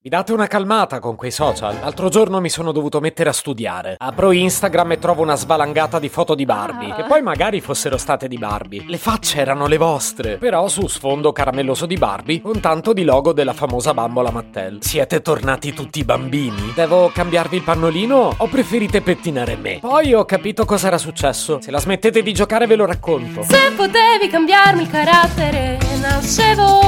Mi date una calmata con quei social? L'altro giorno mi sono dovuto mettere a studiare. Apro Instagram e trovo una svalangata di foto di Barbie, che poi magari fossero state di Barbie. Le facce erano le vostre, però su sfondo caramelloso di Barbie, con tanto di logo della famosa bambola Mattel. Siete tornati tutti bambini? Devo cambiarvi il pannolino o preferite pettinare me? Poi ho capito cosa era successo. Se la smettete di giocare ve lo racconto. Se potevi cambiarmi il carattere, nascevo.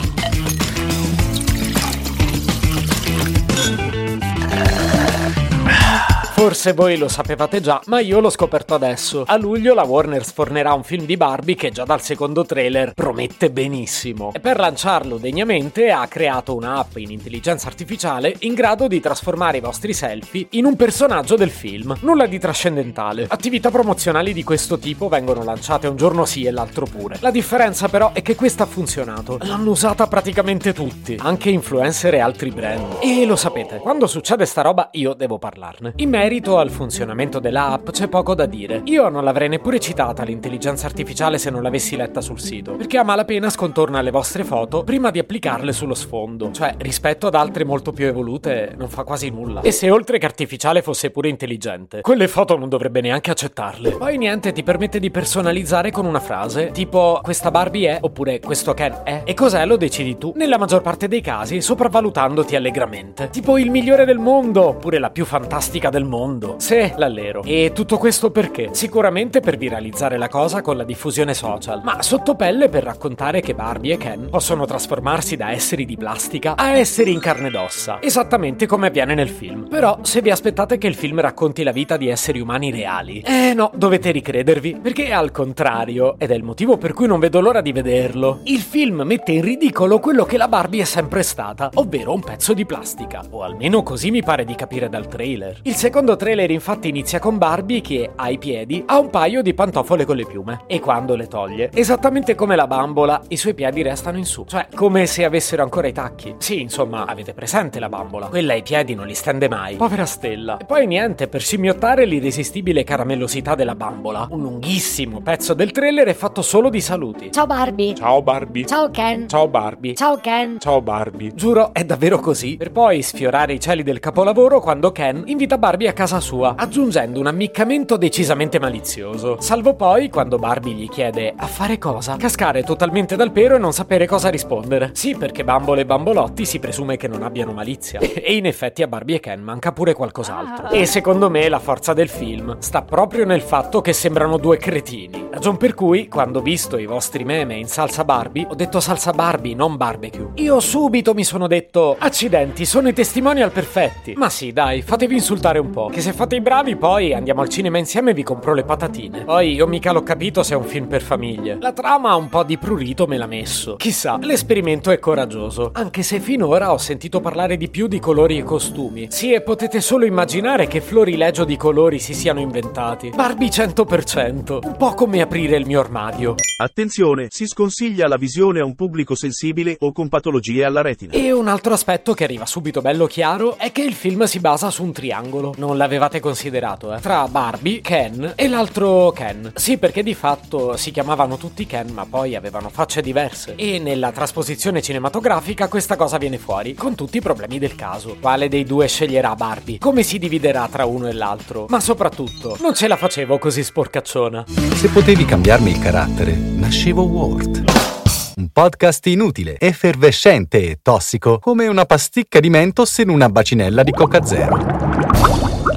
Forse voi lo sapevate già, ma io l'ho scoperto adesso. A luglio la Warner sfornerà un film di Barbie che già dal secondo trailer promette benissimo. E per lanciarlo degnamente ha creato un'app in intelligenza artificiale in grado di trasformare i vostri selfie in un personaggio del film. Nulla di trascendentale. Attività promozionali di questo tipo vengono lanciate un giorno sì e l'altro pure. La differenza però è che questa ha funzionato. L'hanno usata praticamente tutti, anche influencer e altri brand. E lo sapete, quando succede sta roba io devo parlarne. In merito al funzionamento della app c'è poco da dire. Io non l'avrei neppure citata l'intelligenza artificiale se non l'avessi letta sul sito, perché a malapena scontorna le vostre foto prima di applicarle sullo sfondo. Cioè, rispetto ad altre molto più evolute, non fa quasi nulla. E se oltre che artificiale fosse pure intelligente, quelle foto non dovrebbe neanche accettarle. Poi niente, ti permette di personalizzare con una frase, tipo questa Barbie è, oppure questo Ken è. E cos'è lo decidi tu, nella maggior parte dei casi sopravvalutandoti allegramente. Tipo il migliore del mondo, oppure la più fantastica del mondo. Se, l'allero. E tutto questo perché? Sicuramente per viralizzare la cosa con la diffusione social, ma sotto pelle per raccontare che Barbie e Ken possono trasformarsi da esseri di plastica a esseri in carne ed ossa, esattamente come avviene nel film. Però, se vi aspettate che il film racconti la vita di esseri umani reali, eh no, dovete ricredervi, perché al contrario, ed è il motivo per cui non vedo l'ora di vederlo, il film mette in ridicolo quello che la Barbie è sempre stata, ovvero un pezzo di plastica, o almeno così mi pare di capire dal trailer. Il secondo trailer infatti inizia con Barbie che, ai piedi, ha un paio di pantofole con le piume, e quando le toglie, esattamente come la bambola, i suoi piedi restano in su, cioè come se avessero ancora i tacchi. Sì, insomma, avete presente la bambola? Quella ai piedi non li stende mai. Povera stella. E poi niente, per scimmiottare l'irresistibile caramellosità della bambola, un lunghissimo pezzo del trailer è fatto solo di saluti. Ciao Barbie. Ciao Barbie. Ciao Ken. Ciao Barbie. Ciao Ken. Ciao Barbie. Giuro, è davvero così. Per poi sfiorare i cieli del capolavoro quando Ken invita Barbie a casa sua, aggiungendo un ammiccamento decisamente malizioso. Salvo poi, quando Barbie gli chiede a fare cosa, cascare totalmente dal pero e non sapere cosa rispondere. Sì, perché bambole e bambolotti si presume che non abbiano malizia. e in effetti a Barbie e Ken manca pure qualcos'altro. E secondo me la forza del film sta proprio nel fatto che sembrano due cretini. Ragion per cui, quando ho visto i vostri meme in salsa Barbie, ho detto salsa Barbie, non barbecue. Io subito mi sono detto, accidenti, sono i testimonial perfetti. Ma sì, dai, fatevi insultare un po', che se fate i bravi poi andiamo al cinema insieme e vi compro le patatine. Poi io mica l'ho capito se è un film per famiglie. La trama un po' di prurito me l'ha messo. Chissà, l'esperimento è coraggioso, anche se finora ho sentito parlare di più di colori e costumi. Sì, e potete solo immaginare che florilegio di colori si siano inventati. Barbie 100%, un po' come aprire il mio armadio. Attenzione, si sconsiglia la visione a un pubblico sensibile o con patologie alla retina. E un altro aspetto che arriva subito bello chiaro è che il film si basa su un triangolo. Non l'avevate considerato, eh? Tra Barbie, Ken e l'altro Ken. Sì, perché di fatto si chiamavano tutti Ken, ma poi avevano facce diverse. E nella trasposizione cinematografica questa cosa viene fuori, con tutti i problemi del caso. Quale dei due sceglierà Barbie? Come si dividerà tra uno e l'altro? Ma soprattutto, non ce la facevo così sporcacciona. Se potevi cambiarmi il carattere, nascevo Ward. Un podcast inutile, effervescente e tossico, come una pasticca di mentos in una bacinella di Coca Zero.